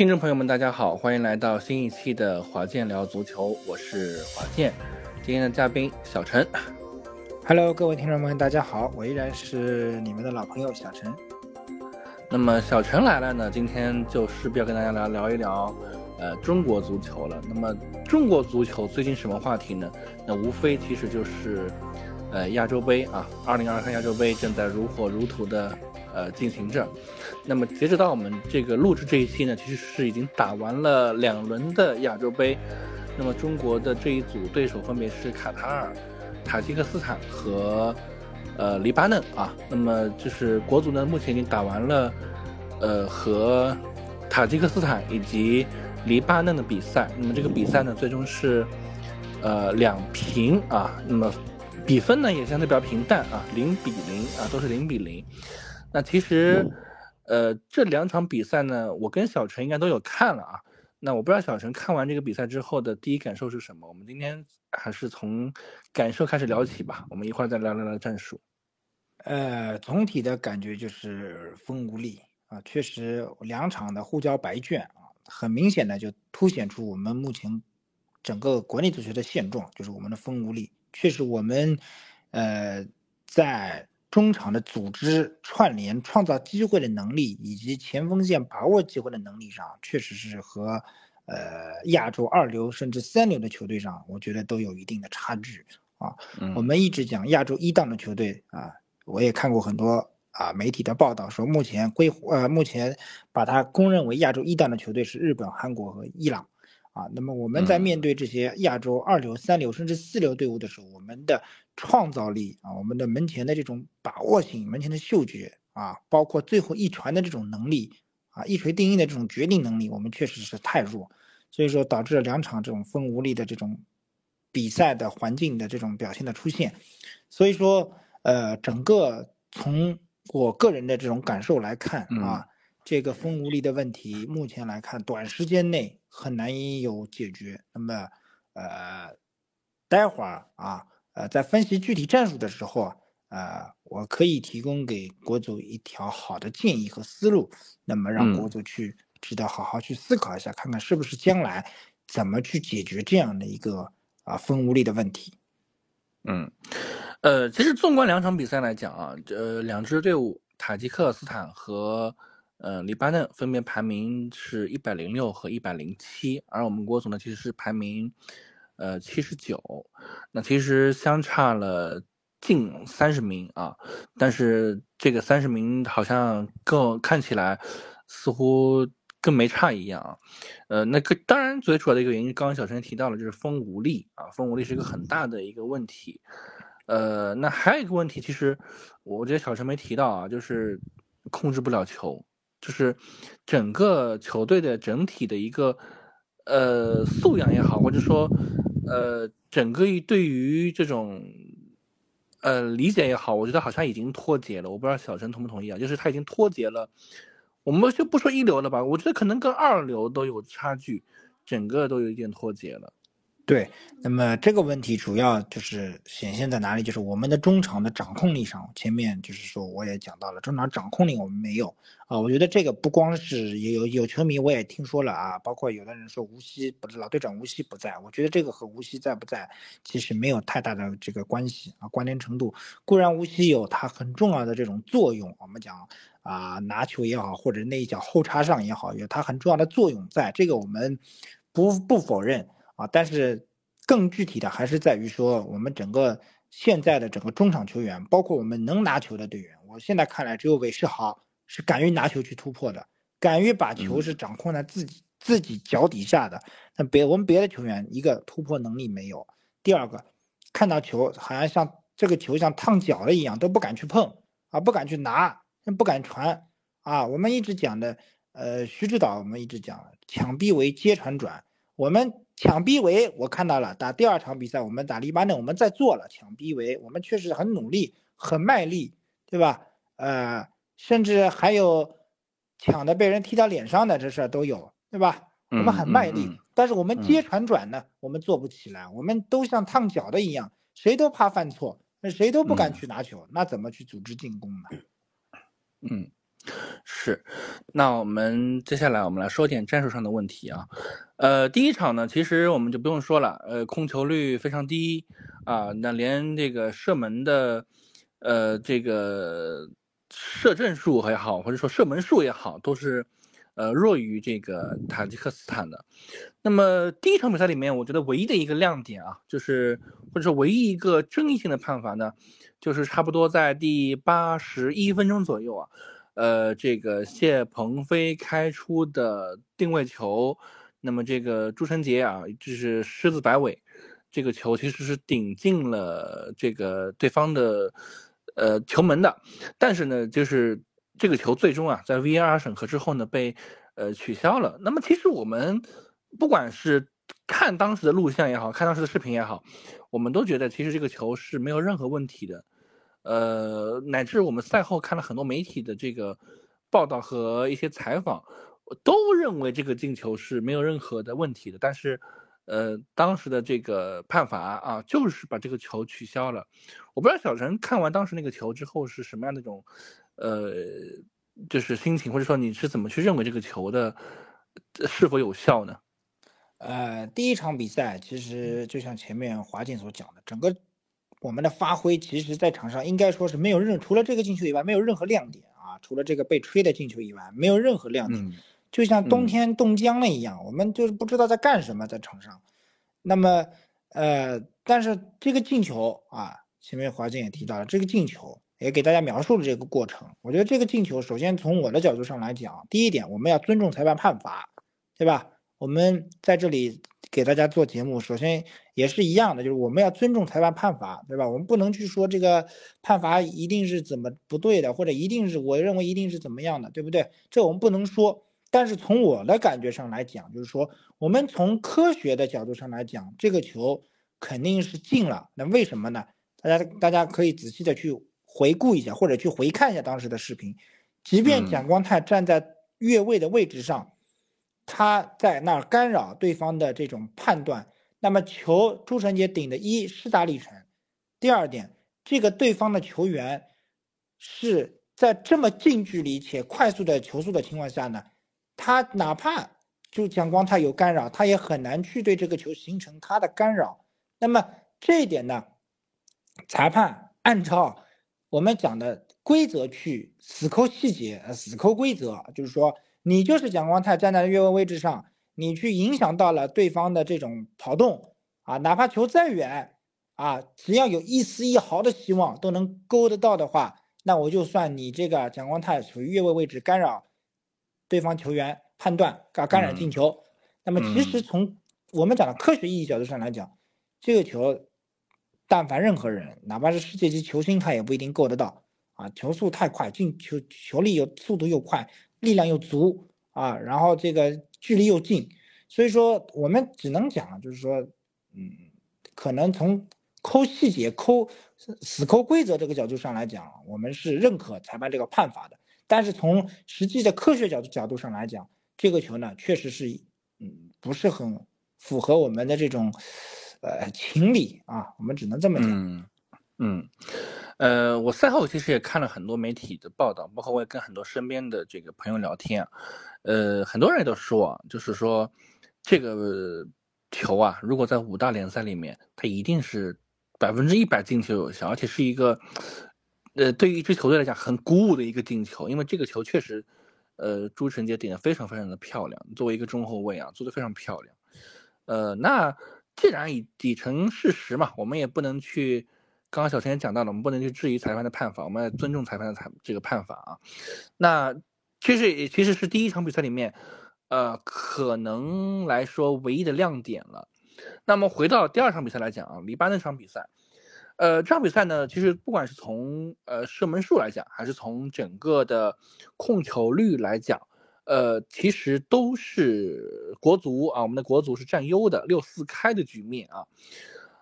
听众朋友们，大家好，欢迎来到新一期的华健聊足球，我是华健，今天的嘉宾小陈。Hello，各位听众们，大家好，我依然是你们的老朋友小陈。那么小陈来了呢，今天就势必要跟大家聊聊一聊，呃，中国足球了。那么中国足球最近什么话题呢？那无非其实就是，呃，亚洲杯啊，二零二三亚洲杯正在如火如荼的呃进行着。那么截止到我们这个录制这一期呢，其实是已经打完了两轮的亚洲杯。那么中国的这一组对手分别是卡塔尔、塔吉克斯坦和。呃，黎巴嫩啊，那么就是国足呢，目前已经打完了，呃，和塔吉克斯坦以及黎巴嫩的比赛。那么这个比赛呢，最终是呃两平啊，那么比分呢也相对比较平淡啊，零比零啊，都是零比零。那其实呃这两场比赛呢，我跟小陈应该都有看了啊。那我不知道小陈看完这个比赛之后的第一感受是什么？我们今天还是从感受开始聊起吧。我们一会儿再聊聊聊战术。呃，总体的感觉就是风无力啊，确实两场的互交白卷啊，很明显的就凸显出我们目前整个国内足球的现状，就是我们的风无力。确实，我们呃在中场的组织、串联、创造机会的能力，以及前锋线把握机会的能力上，确实是和呃亚洲二流甚至三流的球队上，我觉得都有一定的差距啊。嗯我们一直讲亚洲一档的球队啊。我也看过很多啊媒体的报道，说目前归呃目前把它公认为亚洲一档的球队是日本、韩国和伊朗，啊，那么我们在面对这些亚洲二流、三流甚至四流队伍的时候，我们的创造力啊，我们的门前的这种把握性、门前的嗅觉啊，包括最后一传的这种能力啊，一锤定音的这种决定能力，我们确实是太弱，所以说导致了两场这种风无力的这种比赛的环境的这种表现的出现，所以说。呃，整个从我个人的这种感受来看啊，嗯、这个风无力的问题，目前来看，短时间内很难有解决。那么，呃，待会儿啊，呃，在分析具体战术的时候啊，呃，我可以提供给国足一条好的建议和思路，那么让国足去值得好好去思考一下，嗯、看看是不是将来怎么去解决这样的一个啊分无力的问题。嗯。呃，其实纵观两场比赛来讲啊，呃，两支队伍塔吉克斯坦和呃黎巴嫩分别排名是一百零六和一百零七，而我们国足呢其实是排名呃七十九，那其实相差了近三十名啊，但是这个三十名好像更看起来似乎更没差一样啊，呃，那个当然最主要的一个原因，刚刚小陈提到了，就是风无力啊，风无力是一个很大的一个问题。呃，那还有一个问题，其实我觉得小陈没提到啊，就是控制不了球，就是整个球队的整体的一个呃素养也好，或者说呃整个对于这种呃理解也好，我觉得好像已经脱节了。我不知道小陈同不同意啊？就是他已经脱节了。我们就不说一流了吧，我觉得可能跟二流都有差距，整个都有一点脱节了。对，那么这个问题主要就是显现在哪里？就是我们的中场的掌控力上，前面就是说我也讲到了，中场掌控力我们没有啊。我觉得这个不光是有有球迷我也听说了啊，包括有的人说无锡不是老队长无锡不在，我觉得这个和无锡在不在其实没有太大的这个关系啊，关联程度固然无锡有它很重要的这种作用，我们讲啊拿球也好，或者那一脚后插上也好，有它很重要的作用在，这个我们不不否认。啊，但是更具体的还是在于说，我们整个现在的整个中场球员，包括我们能拿球的队员，我现在看来只有韦世豪是敢于拿球去突破的，敢于把球是掌控在自己、嗯、自己脚底下的。那别我们别的球员一个突破能力没有，第二个看到球好像像这个球像烫脚了一样，都不敢去碰啊，不敢去拿，不敢传啊。我们一直讲的，呃，徐指导我们一直讲抢臂为接传转，我们。抢逼围，我看到了。打第二场比赛，我们打黎巴嫩，我们在做了抢逼围，我们确实很努力、很卖力，对吧？呃，甚至还有抢的被人踢到脸上的这事儿都有，对吧？我们很卖力，嗯嗯嗯、但是我们接传转呢，我们做不起来，我们都像烫脚的一样，谁都怕犯错，那谁都不敢去拿球，那怎么去组织进攻呢？嗯，是，那我们接下来我们来说点战术上的问题啊。呃，第一场呢，其实我们就不用说了，呃，控球率非常低啊，那连这个射门的，呃，这个射正数也好，或者说射门数也好，都是呃弱于这个塔吉克斯坦的。那么第一场比赛里面，我觉得唯一的一个亮点啊，就是或者说唯一一个争议性的判罚呢，就是差不多在第八十一分钟左右啊。呃，这个谢鹏飞开出的定位球，那么这个朱晨杰啊，就是狮子摆尾，这个球其实是顶进了这个对方的呃球门的，但是呢，就是这个球最终啊，在 VAR 审核之后呢，被呃取消了。那么其实我们不管是看当时的录像也好看当时的视频也好，我们都觉得其实这个球是没有任何问题的。呃，乃至我们赛后看了很多媒体的这个报道和一些采访，都认为这个进球是没有任何的问题的。但是，呃，当时的这个判罚啊，就是把这个球取消了。我不知道小陈看完当时那个球之后是什么样的一种，呃，就是心情，或者说你是怎么去认为这个球的是否有效呢？呃，第一场比赛其实就像前面华健所讲的，整个。我们的发挥其实，在场上应该说是没有任除了这个进球以外，没有任何亮点啊！除了这个被吹的进球以外，没有任何亮点，就像冬天冻僵了一样，我们就是不知道在干什么在场上。那么，呃，但是这个进球啊，前面华健也提到了，这个进球也给大家描述了这个过程。我觉得这个进球，首先从我的角度上来讲，第一点，我们要尊重裁判判罚，对吧？我们在这里。给大家做节目，首先也是一样的，就是我们要尊重裁判判罚，对吧？我们不能去说这个判罚一定是怎么不对的，或者一定是我认为一定是怎么样的，对不对？这我们不能说。但是从我的感觉上来讲，就是说我们从科学的角度上来讲，这个球肯定是进了。那为什么呢？大家大家可以仔细的去回顾一下，或者去回看一下当时的视频。即便蒋光太站在越位的位置上。他在那儿干扰对方的这种判断，那么球朱晨杰顶的一施大力沉，第二点，这个对方的球员是在这么近距离且快速的球速的情况下呢，他哪怕就蒋光太有干扰，他也很难去对这个球形成他的干扰。那么这一点呢，裁判按照我们讲的规则去死抠细节，死抠规则，就是说。你就是蒋光太站在越位位置上，你去影响到了对方的这种跑动啊，哪怕球再远啊，只要有一丝一毫的希望都能勾得到的话，那我就算你这个蒋光太处于越位位置干扰对方球员判断，干干扰进球。那么其实从我们讲的科学意义角度上来讲，这个球，但凡任何人，哪怕是世界级球星，他也不一定够得到啊，球速太快，进球球力又速度又快。力量又足啊，然后这个距离又近，所以说我们只能讲，就是说，嗯，可能从抠细节、抠死抠规则这个角度上来讲，我们是认可裁判这个判罚的。但是从实际的科学角度角度上来讲，这个球呢，确实是，嗯，不是很符合我们的这种，呃，情理啊。我们只能这么讲。嗯。呃，我赛后其实也看了很多媒体的报道，包括我也跟很多身边的这个朋友聊天，呃，很多人都说，就是说这个球啊，如果在五大联赛里面，它一定是百分之一百进球有效，而且是一个，呃，对于一支球队来讲很鼓舞的一个进球，因为这个球确实，呃，朱晨杰顶的非常非常的漂亮，作为一个中后卫啊，做的非常漂亮，呃，那既然已已成事实嘛，我们也不能去。刚刚小陈也讲到了，我们不能去质疑裁判的判罚，我们要尊重裁判的裁这个判罚啊。那其实也其实是第一场比赛里面，呃，可能来说唯一的亮点了。那么回到第二场比赛来讲啊，黎巴嫩场比赛，呃，这场比赛呢，其实不管是从呃射门数来讲，还是从整个的控球率来讲，呃，其实都是国足啊，我们的国足是占优的，六四开的局面啊。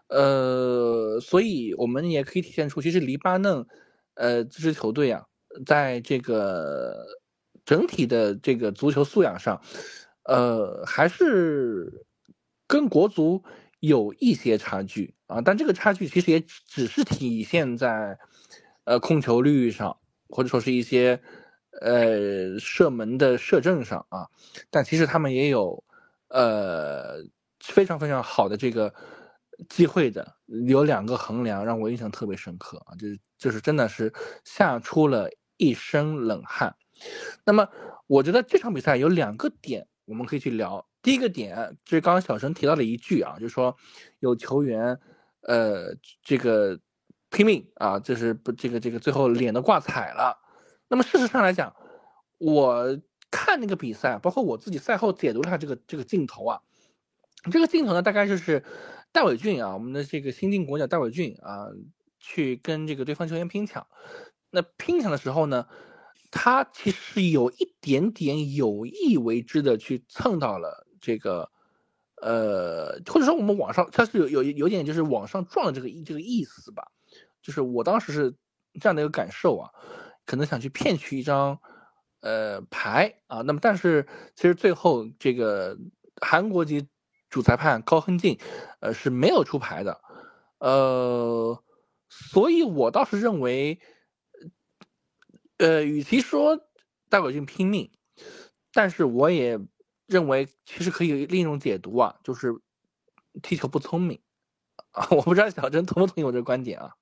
呃，所以我们也可以体现出，其实黎巴嫩，呃，这支球队啊，在这个整体的这个足球素养上，呃，还是跟国足有一些差距啊。但这个差距其实也只是体现在，呃，控球率上，或者说是一些，呃射门的射正上啊，但其实他们也有呃非常非常好的这个机会的，有两个横梁让我印象特别深刻啊，就是就是真的是吓出了一身冷汗。那么我觉得这场比赛有两个点我们可以去聊。第一个点就是刚刚小陈提到了一句啊，就是说有球员呃这个拼命啊，就是不这个这个最后脸都挂彩了。那么事实上来讲，我看那个比赛，包括我自己赛后解读了下这个这个镜头啊，这个镜头呢大概就是戴伟俊啊，我们的这个新晋国脚戴伟俊啊，去跟这个对方球员拼抢。那拼抢的时候呢？他其实有一点点有意为之的去蹭到了这个，呃，或者说我们网上他是有有有点就是往上撞的这个这个意思吧，就是我当时是这样的一个感受啊，可能想去骗取一张呃牌啊，那么但是其实最后这个韩国籍主裁判高亨进呃是没有出牌的，呃，所以我倒是认为。呃，与其说戴伟俊拼命，但是我也认为其实可以另一种解读啊，就是踢球不聪明啊。我不知道小珍同不同意我这个观点啊？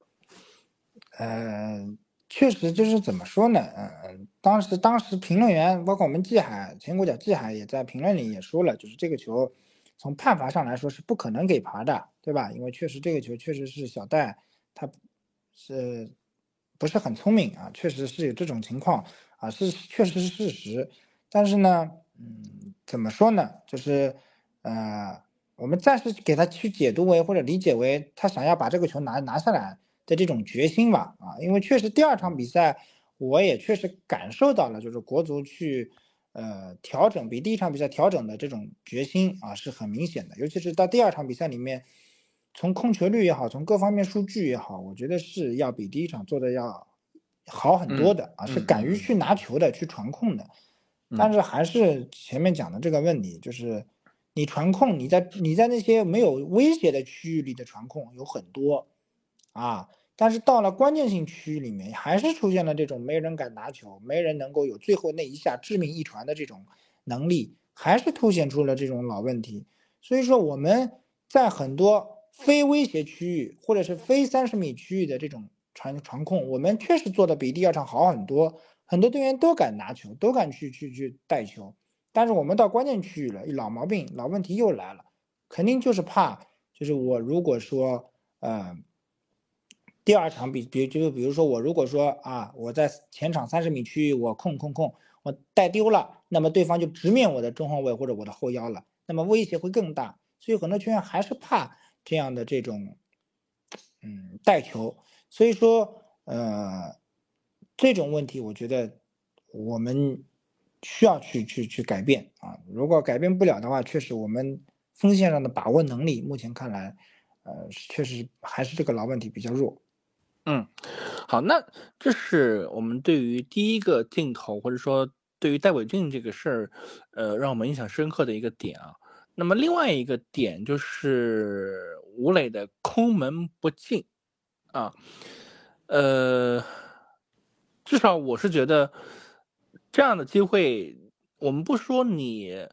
呃，确实就是怎么说呢？嗯，当时当时评论员包括我们季海前国脚季海也在评论里也说了，就是这个球从判罚上来说是不可能给罚的，对吧？因为确实这个球确实是小戴他是。不是很聪明啊，确实是有这种情况啊，是确实是事实。但是呢，嗯，怎么说呢？就是，呃，我们暂时给他去解读为或者理解为他想要把这个球拿拿下来的这种决心吧。啊，因为确实第二场比赛我也确实感受到了，就是国足去呃调整比第一场比赛调整的这种决心啊是很明显的，尤其是到第二场比赛里面。从控球率也好，从各方面数据也好，我觉得是要比第一场做的要好很多的啊，是敢于去拿球的，去传控的。但是还是前面讲的这个问题，就是你传控，你在你在那些没有威胁的区域里的传控有很多啊，但是到了关键性区域里面，还是出现了这种没人敢拿球，没人能够有最后那一下致命一传的这种能力，还是凸显出了这种老问题。所以说我们在很多。非威胁区域或者是非三十米区域的这种传传控，我们确实做的比第二场好很多，很多队员都敢拿球，都敢去去去带球。但是我们到关键区域了，老毛病、老问题又来了，肯定就是怕，就是我如果说，呃，第二场比比就比如说我如果说啊，我在前场三十米区域我控控控，我带丢了，那么对方就直面我的中后卫或者我的后腰了，那么威胁会更大。所以很多球员还是怕。这样的这种，嗯，带球，所以说，呃，这种问题，我觉得我们需要去去去改变啊。如果改变不了的话，确实我们锋线上的把握能力，目前看来，呃，确实还是这个老问题比较弱。嗯，好，那这是我们对于第一个镜头，或者说对于戴伟俊这个事儿，呃，让我们印象深刻的一个点啊。那么另外一个点就是吴磊的空门不进，啊，呃，至少我是觉得这样的机会，我们不说你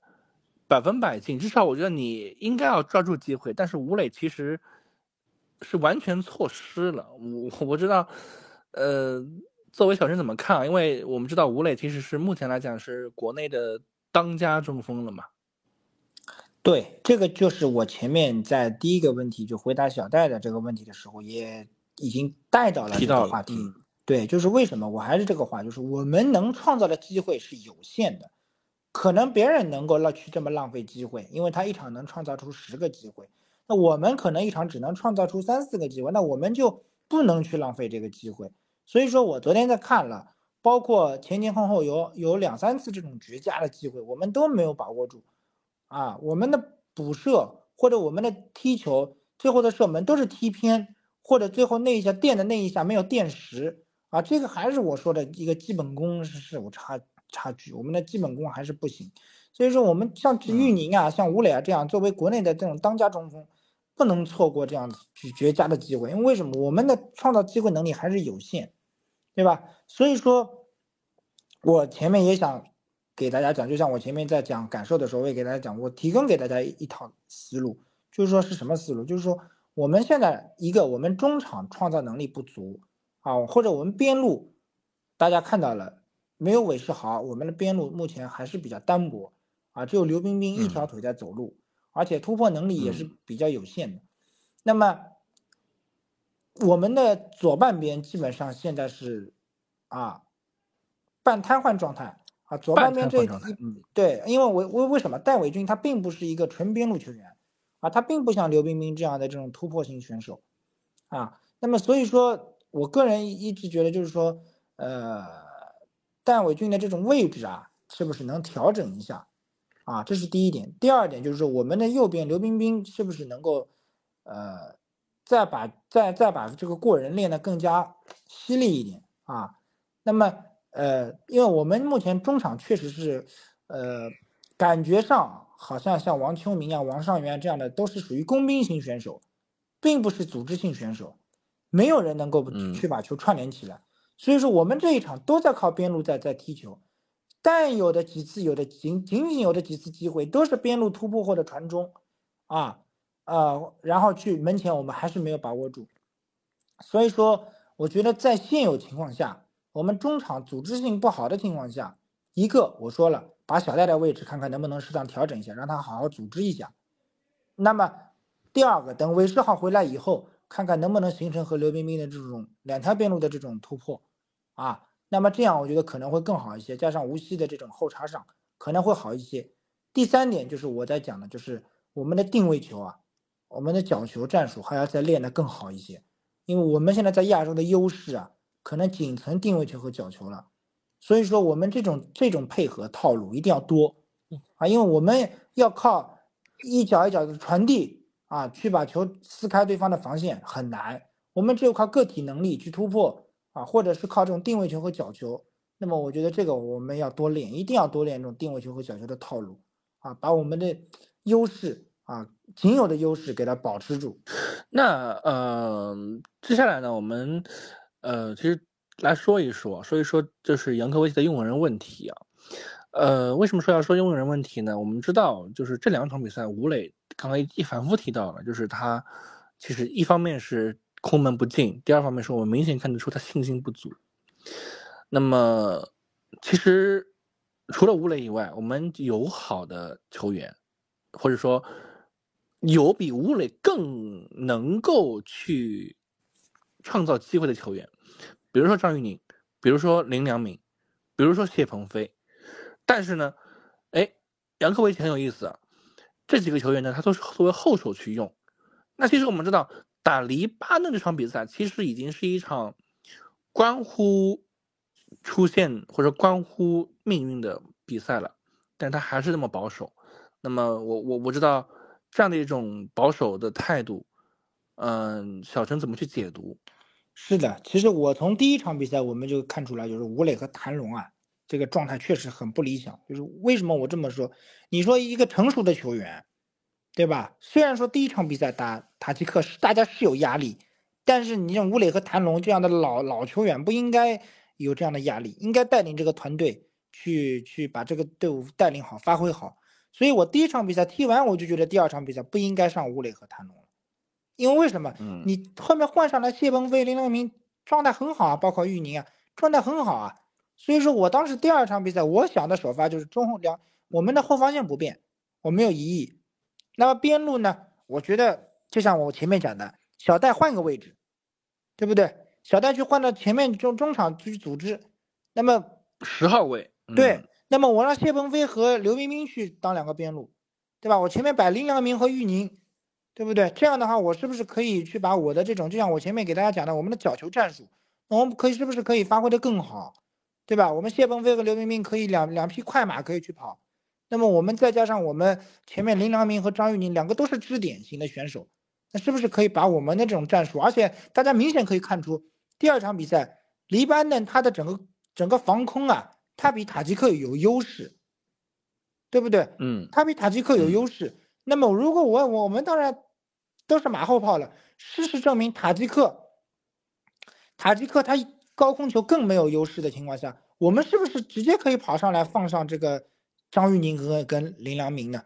百分百进，至少我觉得你应该要抓住机会。但是吴磊其实是完全错失了。我 我不知道，呃，作为小陈怎么看啊？因为我们知道吴磊其实是目前来讲是国内的当家中锋了嘛。对，这个就是我前面在第一个问题就回答小戴的这个问题的时候，也已经带到了这个话题。对，就是为什么我还是这个话，就是我们能创造的机会是有限的，可能别人能够浪去这么浪费机会，因为他一场能创造出十个机会，那我们可能一场只能创造出三四个机会，那我们就不能去浪费这个机会。所以说我昨天在看了，包括前前后后有有两三次这种绝佳的机会，我们都没有把握住。啊，我们的补射或者我们的踢球，最后的射门都是踢偏，或者最后那一下垫的那一下没有垫实啊，这个还是我说的一个基本功是是有差差距，我们的基本功还是不行。所以说，我们像玉宁啊，像吴磊啊这样作为国内的这种当家中锋，不能错过这样绝佳的机会，因为为什么？我们的创造机会能力还是有限，对吧？所以说，我前面也想给大家讲，就像我前面在讲感受的时候，我也给大家讲，我提供给大家一套思路，就是说是什么思路？就是说我们现在一个我们中场创造能力不足啊，或者我们边路大家看到了没有韦世豪，我们的边路目前还是比较单薄啊，只有刘彬彬一条腿在走路，而且突破能力也是比较有限的。那么我们的左半边基本上现在是啊。半瘫痪状态啊，左半边这一对，因为我为为什么戴伟军他并不是一个纯边路球员啊，他并不像刘彬彬这样的这种突破型选手啊，那么所以说，我个人一直觉得就是说，呃，戴伟军的这种位置啊，是不是能调整一下啊？这是第一点。第二点就是说，我们的右边刘彬彬是不是能够呃，再把再再把这个过人练得更加犀利一点啊？那么。呃，因为我们目前中场确实是，呃，感觉上好像像王秋明啊、王上源这样的都是属于工兵型选手，并不是组织性选手，没有人能够去把球串联起来。所以说我们这一场都在靠边路在在踢球，但有的几次有的仅仅仅有的几次机会都是边路突破或者传中，啊啊，然后去门前我们还是没有把握住。所以说，我觉得在现有情况下。我们中场组织性不好的情况下，一个我说了，把小戴的位置看看能不能适当调整一下，让他好好组织一下。那么第二个，等韦世豪回来以后，看看能不能形成和刘彬彬的这种两条边路的这种突破啊。那么这样我觉得可能会更好一些，加上无锡的这种后插上可能会好一些。第三点就是我在讲的，就是我们的定位球啊，我们的角球战术还要再练得更好一些，因为我们现在在亚洲的优势啊。可能仅存定位球和角球了，所以说我们这种这种配合套路一定要多啊，因为我们要靠一脚一脚的传递啊，去把球撕开对方的防线很难，我们只有靠个体能力去突破啊，或者是靠这种定位球和角球。那么我觉得这个我们要多练，一定要多练这种定位球和角球的套路啊，把我们的优势啊，仅有的优势给它保持住。那呃，接下来呢，我们。呃，其实来说一说，说一说就是杨科维奇的用人问题啊。呃，为什么说要说用人问题呢？我们知道，就是这两场比赛，吴磊刚刚一反复提到了，就是他其实一方面是空门不进，第二方面是我明显看得出他信心不足。那么，其实除了吴磊以外，我们有好的球员，或者说有比吴磊更能够去。创造机会的球员，比如说张玉宁，比如说林良铭，比如说谢鹏飞，但是呢，哎，杨科维奇很有意思啊，这几个球员呢，他都是作为后手去用。那其实我们知道，打黎巴嫩这场比赛，其实已经是一场关乎出现或者关乎命运的比赛了，但他还是那么保守。那么我我我知道这样的一种保守的态度。嗯，小陈怎么去解读？是的，其实我从第一场比赛我们就看出来，就是吴磊和谭龙啊，这个状态确实很不理想。就是为什么我这么说？你说一个成熟的球员，对吧？虽然说第一场比赛打塔吉克是大家是有压力，但是你像吴磊和谭龙这样的老老球员，不应该有这样的压力，应该带领这个团队去去把这个队伍带领好、发挥好。所以我第一场比赛踢完，我就觉得第二场比赛不应该上吴磊和谭龙。因为为什么？你后面换上来谢鹏飞、林良铭状态很好啊，包括玉宁啊，状态很好啊。所以说我当时第二场比赛，我想的首发就是中后两，我们的后防线不变，我没有异议。那么边路呢？我觉得就像我前面讲的，小戴换个位置，对不对？小戴去换到前面中中场去组织。那么十号位对，那么我让谢鹏飞和刘彬彬去当两个边路，对吧？我前面摆林良铭和玉宁。对不对？这样的话，我是不是可以去把我的这种，就像我前面给大家讲的，我们的角球战术，我们可以是不是可以发挥的更好，对吧？我们谢鹏飞和刘彬彬可以两两匹快马可以去跑，那么我们再加上我们前面林良铭和张玉宁两个都是支点型的选手，那是不是可以把我们的这种战术？而且大家明显可以看出，第二场比赛黎巴嫩他的整个整个防空啊，他比塔吉克有优势，对不对？嗯，他比塔吉克有优势。那么，如果我我们当然都是马后炮了。事实证明，塔吉克塔吉克他高空球更没有优势的情况下，我们是不是直接可以跑上来放上这个张玉宁跟跟林良铭呢？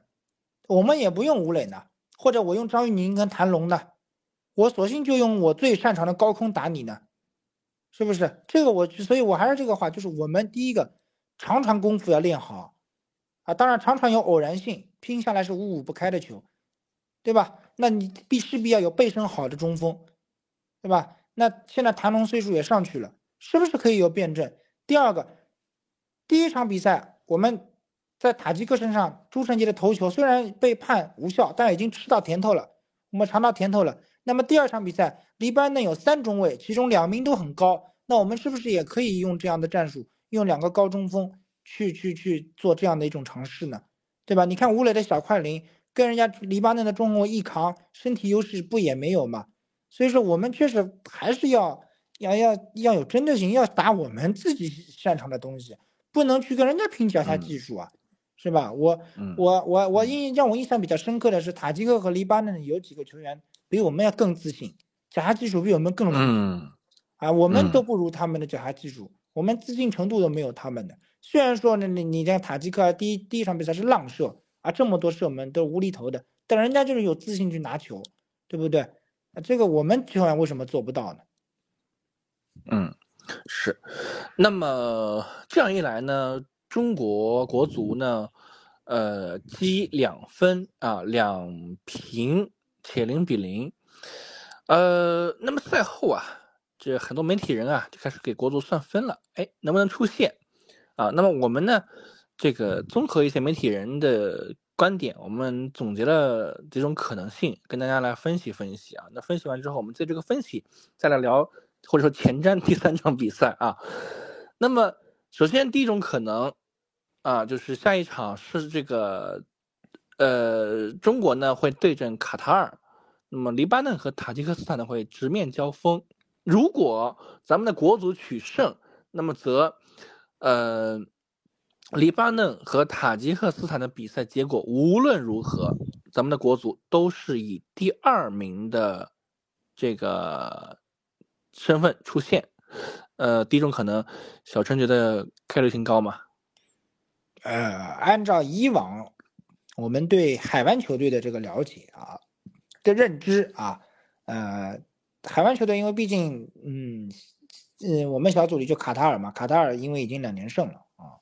我们也不用吴磊呢，或者我用张玉宁跟谭龙呢，我索性就用我最擅长的高空打你呢，是不是？这个我，所以我还是这个话，就是我们第一个长传功夫要练好啊，当然长传有偶然性，拼下来是五五不开的球，对吧？那你必势必要有背身好的中锋，对吧？那现在谭龙岁数也上去了，是不是可以有辩证？第二个，第一场比赛我们在塔吉克身上，朱晨杰的头球虽然被判无效，但已经吃到甜头了，我们尝到甜头了。那么第二场比赛，黎巴嫩有三中卫，其中两名都很高，那我们是不是也可以用这样的战术，用两个高中锋去去去做这样的一种尝试呢？对吧？你看吴磊的小快灵。跟人家黎巴嫩的中锋一扛，身体优势不也没有吗？所以说我们确实还是要要要要有针对性，要打我们自己擅长的东西，不能去跟人家拼脚下技术啊，是吧？我我我我印让我印象比较深刻的是塔吉克和黎巴嫩有几个球员比我们要更自信，脚下技术比我们更嗯啊，我们都不如他们的脚下技术，我们自信程度都没有他们的。虽然说呢，你你像塔吉克第一第一场比赛是浪射。啊，这么多射门都无厘头的，但人家就是有自信去拿球，对不对？啊，这个我们球员为什么做不到呢？嗯，是。那么这样一来呢，中国国足呢，呃，积两分啊，两平且零比零。呃，那么赛后啊，这很多媒体人啊就开始给国足算分了，哎，能不能出线？啊，那么我们呢？这个综合一些媒体人的观点，我们总结了几种可能性，跟大家来分析分析啊。那分析完之后，我们在这个分析再来聊，或者说前瞻第三场比赛啊。那么，首先第一种可能啊，就是下一场是这个，呃，中国呢会对阵卡塔尔，那么黎巴嫩和塔吉克斯坦呢会直面交锋。如果咱们的国足取胜，那么则，呃。黎巴嫩和塔吉克斯坦的比赛结果无论如何，咱们的国足都是以第二名的这个身份出现。呃，第一种可能，小陈觉得概率性高吗？呃，按照以往我们对海湾球队的这个了解啊的认知啊，呃，海湾球队因为毕竟，嗯嗯，我们小组里就卡塔尔嘛，卡塔尔因为已经两连胜了啊。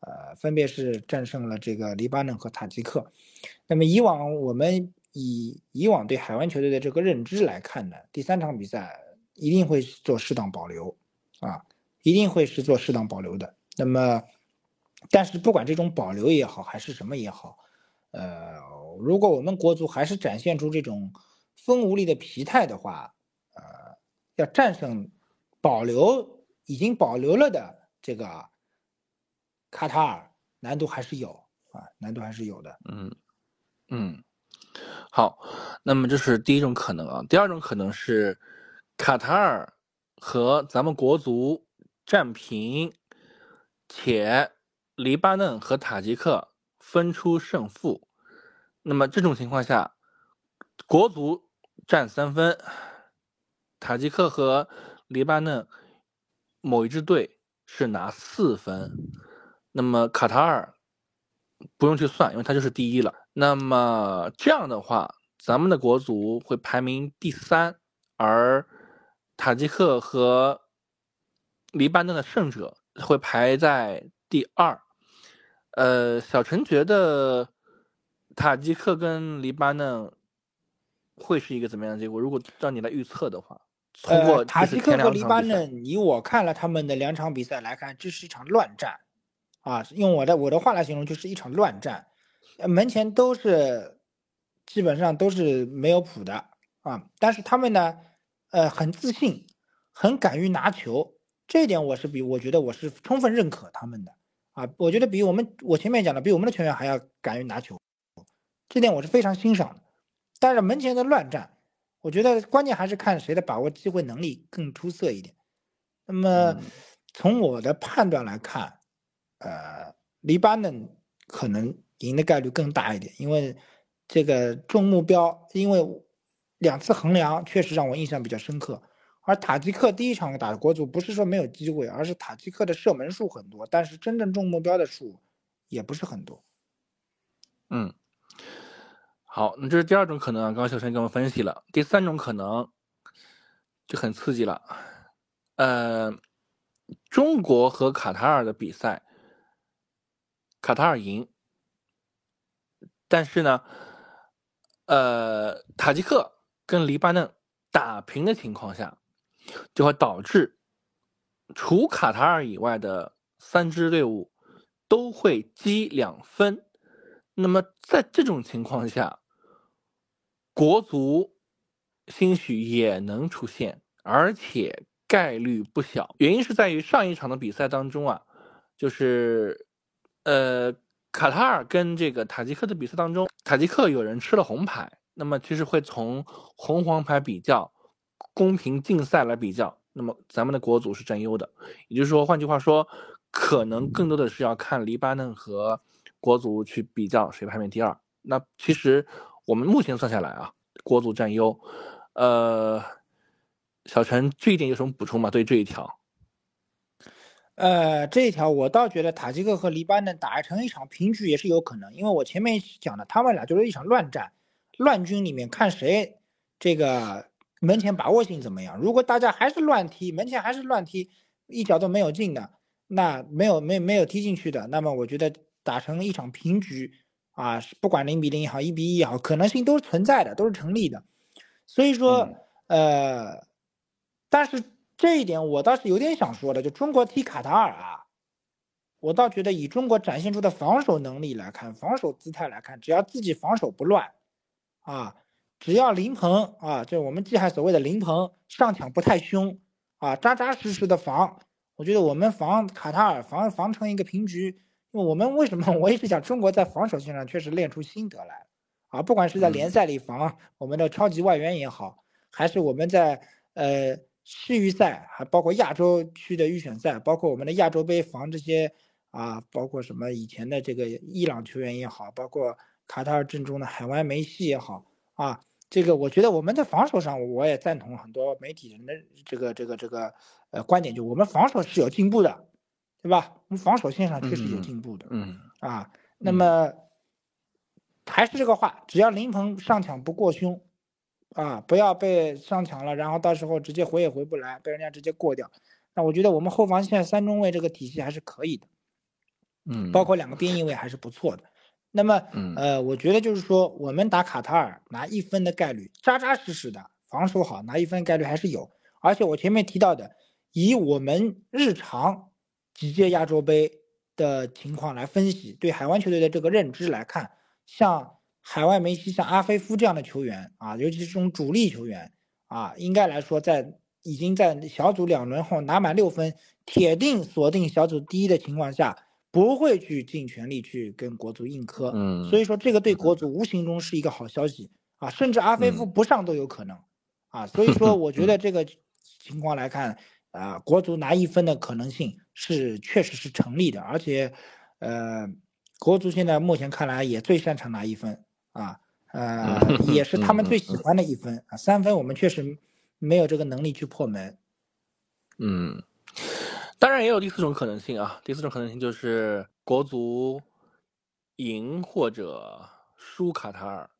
呃，分别是战胜了这个黎巴嫩和塔吉克。那么以往我们以以往对海湾球队的这个认知来看呢，第三场比赛一定会做适当保留，啊，一定会是做适当保留的。那么，但是不管这种保留也好，还是什么也好，呃，如果我们国足还是展现出这种风无力的疲态的话，呃，要战胜保留已经保留了的这个。卡塔尔难度还是有啊，难度还是有的。嗯嗯，好，那么这是第一种可能啊。第二种可能是卡塔尔和咱们国足战平，且黎巴嫩和塔吉克分出胜负。那么这种情况下，国足占三分，塔吉克和黎巴嫩某一支队是拿四分。那么卡塔尔不用去算，因为他就是第一了。那么这样的话，咱们的国足会排名第三，而塔吉克和黎巴嫩的胜者会排在第二。呃，小陈觉得塔吉克跟黎巴嫩会是一个怎么样的结果？如果让你来预测的话，通过塔吉克和黎巴嫩，以我看了他们的两场比赛来看，这是一场乱战。啊，用我的我的话来形容，就是一场乱战，门前都是基本上都是没有谱的啊。但是他们呢，呃，很自信，很敢于拿球，这一点我是比我觉得我是充分认可他们的啊。我觉得比我们我前面讲的比我们的球员还要敢于拿球，这点我是非常欣赏的。但是门前的乱战，我觉得关键还是看谁的把握机会能力更出色一点。那么从我的判断来看。呃，黎巴嫩可能赢的概率更大一点，因为这个重目标，因为两次衡量确实让我印象比较深刻。而塔吉克第一场打国足，不是说没有机会，而是塔吉克的射门数很多，但是真正中目标的数也不是很多。嗯，好，那这是第二种可能啊，刚刚小陈给我们分析了。第三种可能就很刺激了，呃，中国和卡塔尔的比赛，卡塔尔赢，但是呢，呃，塔吉克跟黎巴嫩打平的情况下，就会导致除卡塔尔以外的三支队伍都会积两分。那么在这种情况下，国足兴许也能出现，而且概率不小。原因是在于上一场的比赛当中啊，就是呃卡塔尔跟这个塔吉克的比赛当中，塔吉克有人吃了红牌，那么其实会从红黄牌比较、公平竞赛来比较，那么咱们的国足是占优的。也就是说，换句话说，可能更多的是要看黎巴嫩和。国足去比较谁排名第二？那其实我们目前算下来啊，国足占优。呃，小陈这一点有什么补充吗？对这一条？呃，这一条我倒觉得塔吉克和黎巴嫩打成一场平局也是有可能，因为我前面讲的，他们俩就是一场乱战，乱军里面看谁这个门前把握性怎么样。如果大家还是乱踢，门前还是乱踢，一脚都没有进的，那没有没没有踢进去的，那么我觉得。打成一场平局，啊，不管零比零也好，一比一也好，可能性都是存在的，都是成立的。所以说，呃，但是这一点我倒是有点想说的，就中国踢卡塔尔啊，我倒觉得以中国展现出的防守能力来看，防守姿态来看，只要自己防守不乱，啊，只要林鹏啊，就我们季海所谓的林鹏上抢不太凶，啊，扎扎实实的防，我觉得我们防卡塔尔防防成一个平局。我们为什么？我一直讲，中国在防守线上确实练出心得来啊！不管是在联赛里防我们的超级外援也好，还是我们在呃世预赛，还包括亚洲区的预选赛，包括我们的亚洲杯防这些啊，包括什么以前的这个伊朗球员也好，包括卡塔尔阵中的海湾梅西也好啊，这个我觉得我们在防守上，我也赞同很多媒体人的这个这个这个呃观点，就我们防守是有进步的。对吧？我们防守线上确实有进步的，嗯啊，那么还是这个话，只要林鹏上抢不过胸，啊，不要被上抢了，然后到时候直接回也回不来，被人家直接过掉，那我觉得我们后防线三中卫这个体系还是可以的，嗯，包括两个边翼位还是不错的。那么，呃，我觉得就是说，我们打卡塔尔拿一分的概率，扎扎实实的防守好，拿一分概率还是有。而且我前面提到的，以我们日常。几届亚洲杯的情况来分析，对海湾球队的这个认知来看，像海外梅西、像阿菲夫这样的球员啊，尤其是这种主力球员啊，应该来说在已经在小组两轮后拿满六分，铁定锁定小组第一的情况下，不会去尽全力去跟国足硬磕。嗯，所以说这个对国足无形中是一个好消息啊，甚至阿菲夫不上都有可能啊。所以说 我觉得这个情况来看。啊，国足拿一分的可能性是确实是成立的，而且，呃，国足现在目前看来也最擅长拿一分啊，呃，也是他们最喜欢的一分啊，三分我们确实没有这个能力去破门。嗯，当然也有第四种可能性啊，第四种可能性就是国足赢或者输卡塔尔，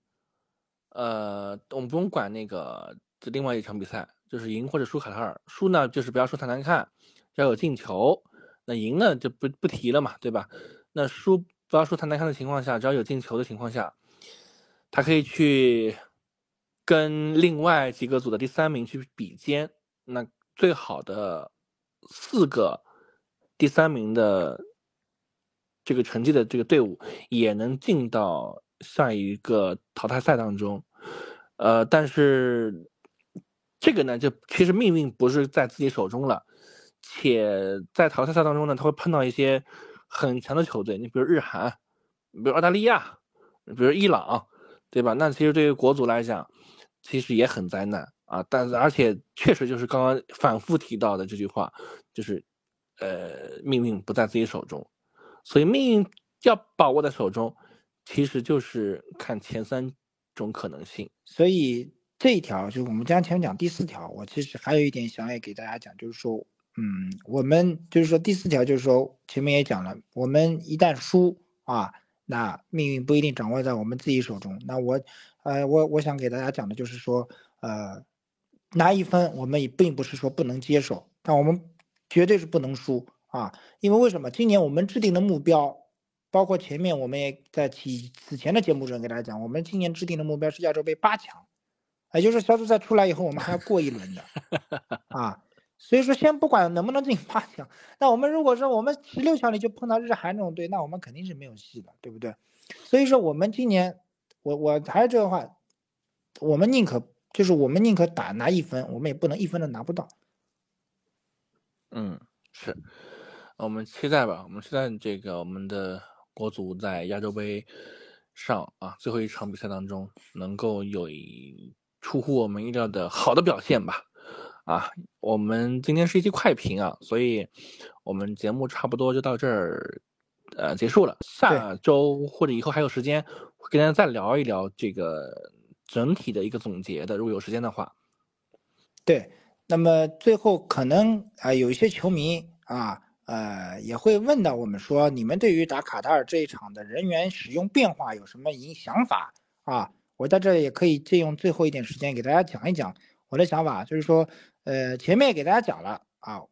呃，我们不用管那个这另外一场比赛。就是赢或者输卡塔尔，输呢就是不要说太难看，要有进球；那赢呢就不不提了嘛，对吧？那输不要说太难看的情况下，只要有进球的情况下，他可以去跟另外几个组的第三名去比肩。那最好的四个第三名的这个成绩的这个队伍也能进到下一个淘汰赛当中。呃，但是。这个呢，就其实命运不是在自己手中了，且在淘汰赛当中呢，他会碰到一些很强的球队，你比如日韩，比如澳大利亚，比如伊朗，对吧？那其实对于国足来讲，其实也很灾难啊。但是而且确实就是刚刚反复提到的这句话，就是呃，命运不在自己手中，所以命运要把握在手中，其实就是看前三种可能性。所以。这一条就是我们将前面讲第四条，我其实还有一点想要给大家讲，就是说，嗯，我们就是说第四条就是说前面也讲了，我们一旦输啊，那命运不一定掌握在我们自己手中。那我，呃，我我想给大家讲的就是说，呃，拿一分我们也并不是说不能接受，但我们绝对是不能输啊，因为为什么？今年我们制定的目标。包括前面我们也在提此前的节目中给大家讲，我们今年制定的目标是亚洲杯八强，也就是小组赛出来以后，我们还要过一轮的 啊。所以说，先不管能不能进八强，那我们如果说我们十六强里就碰到日韩这种队，那我们肯定是没有戏的，对不对？所以说，我们今年，我我还是这个话，我们宁可就是我们宁可打拿一分，我们也不能一分都拿不到。嗯，是我们期待吧，我们期待这个我们的。国足在亚洲杯上啊最后一场比赛当中，能够有一出乎我们意料的好的表现吧？啊，我们今天是一期快评啊，所以我们节目差不多就到这儿，呃，结束了。下周或者以后还有时间，跟大家再聊一聊这个整体的一个总结的，如果有时间的话。对，那么最后可能啊，有一些球迷啊。呃，也会问到我们说，你们对于打卡塔尔这一场的人员使用变化有什么影想法啊？我在这里也可以借用最后一点时间给大家讲一讲我的想法，就是说，呃，前面也给大家讲了啊，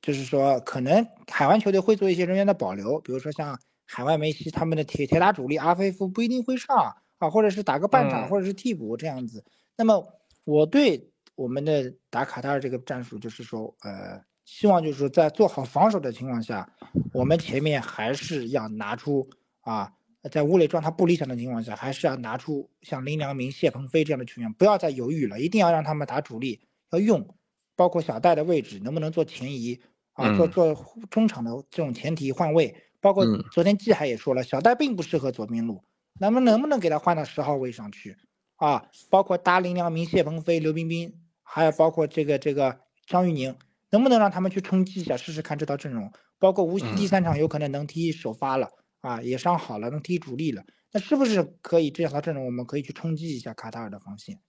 就是说可能海湾球队会做一些人员的保留，比如说像海外梅西他们的铁铁打主力阿菲夫不一定会上啊，或者是打个半场或者是替补这样子。那么我对我们的打卡塔尔这个战术就是说，呃。希望就是说，在做好防守的情况下，我们前面还是要拿出啊，在吴磊状态不理想的情况下，还是要拿出像林良铭、谢鹏飞这样的球员，不要再犹豫了，一定要让他们打主力，要用，包括小戴的位置能不能做前移啊，做做中场的这种前提换位，包括昨天季海也说了，小戴并不适合左边路，那么能不能给他换到十号位上去啊？包括搭林良铭、谢鹏飞、刘彬彬，还有包括这个这个张玉宁。能不能让他们去冲击一下，试试看这套阵容？包括无锡第三场有可能能踢首发了啊，也伤好了，能踢主力了。那是不是可以这套阵容，我们可以去冲击一下卡塔尔的防线？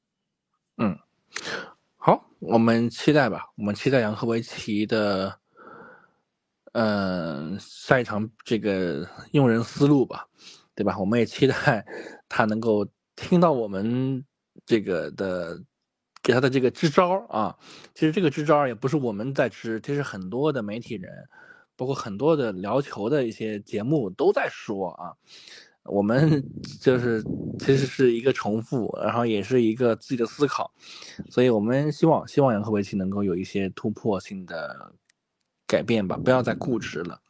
嗯，好，我们期待吧。我们期待杨科维奇的，嗯，下一场这个用人思路吧，对吧？我们也期待 他能够听到我们这个的。给他的这个支招啊，其实这个支招也不是我们在支，其实很多的媒体人，包括很多的聊球的一些节目都在说啊，我们就是其实是一个重复，然后也是一个自己的思考，所以我们希望希望杨科维奇能够有一些突破性的改变吧，不要再固执了。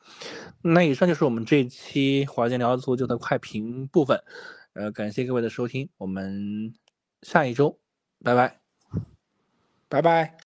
那以上就是我们这一期华健聊足球的快评部分，呃，感谢各位的收听，我们下一周，拜拜。拜拜。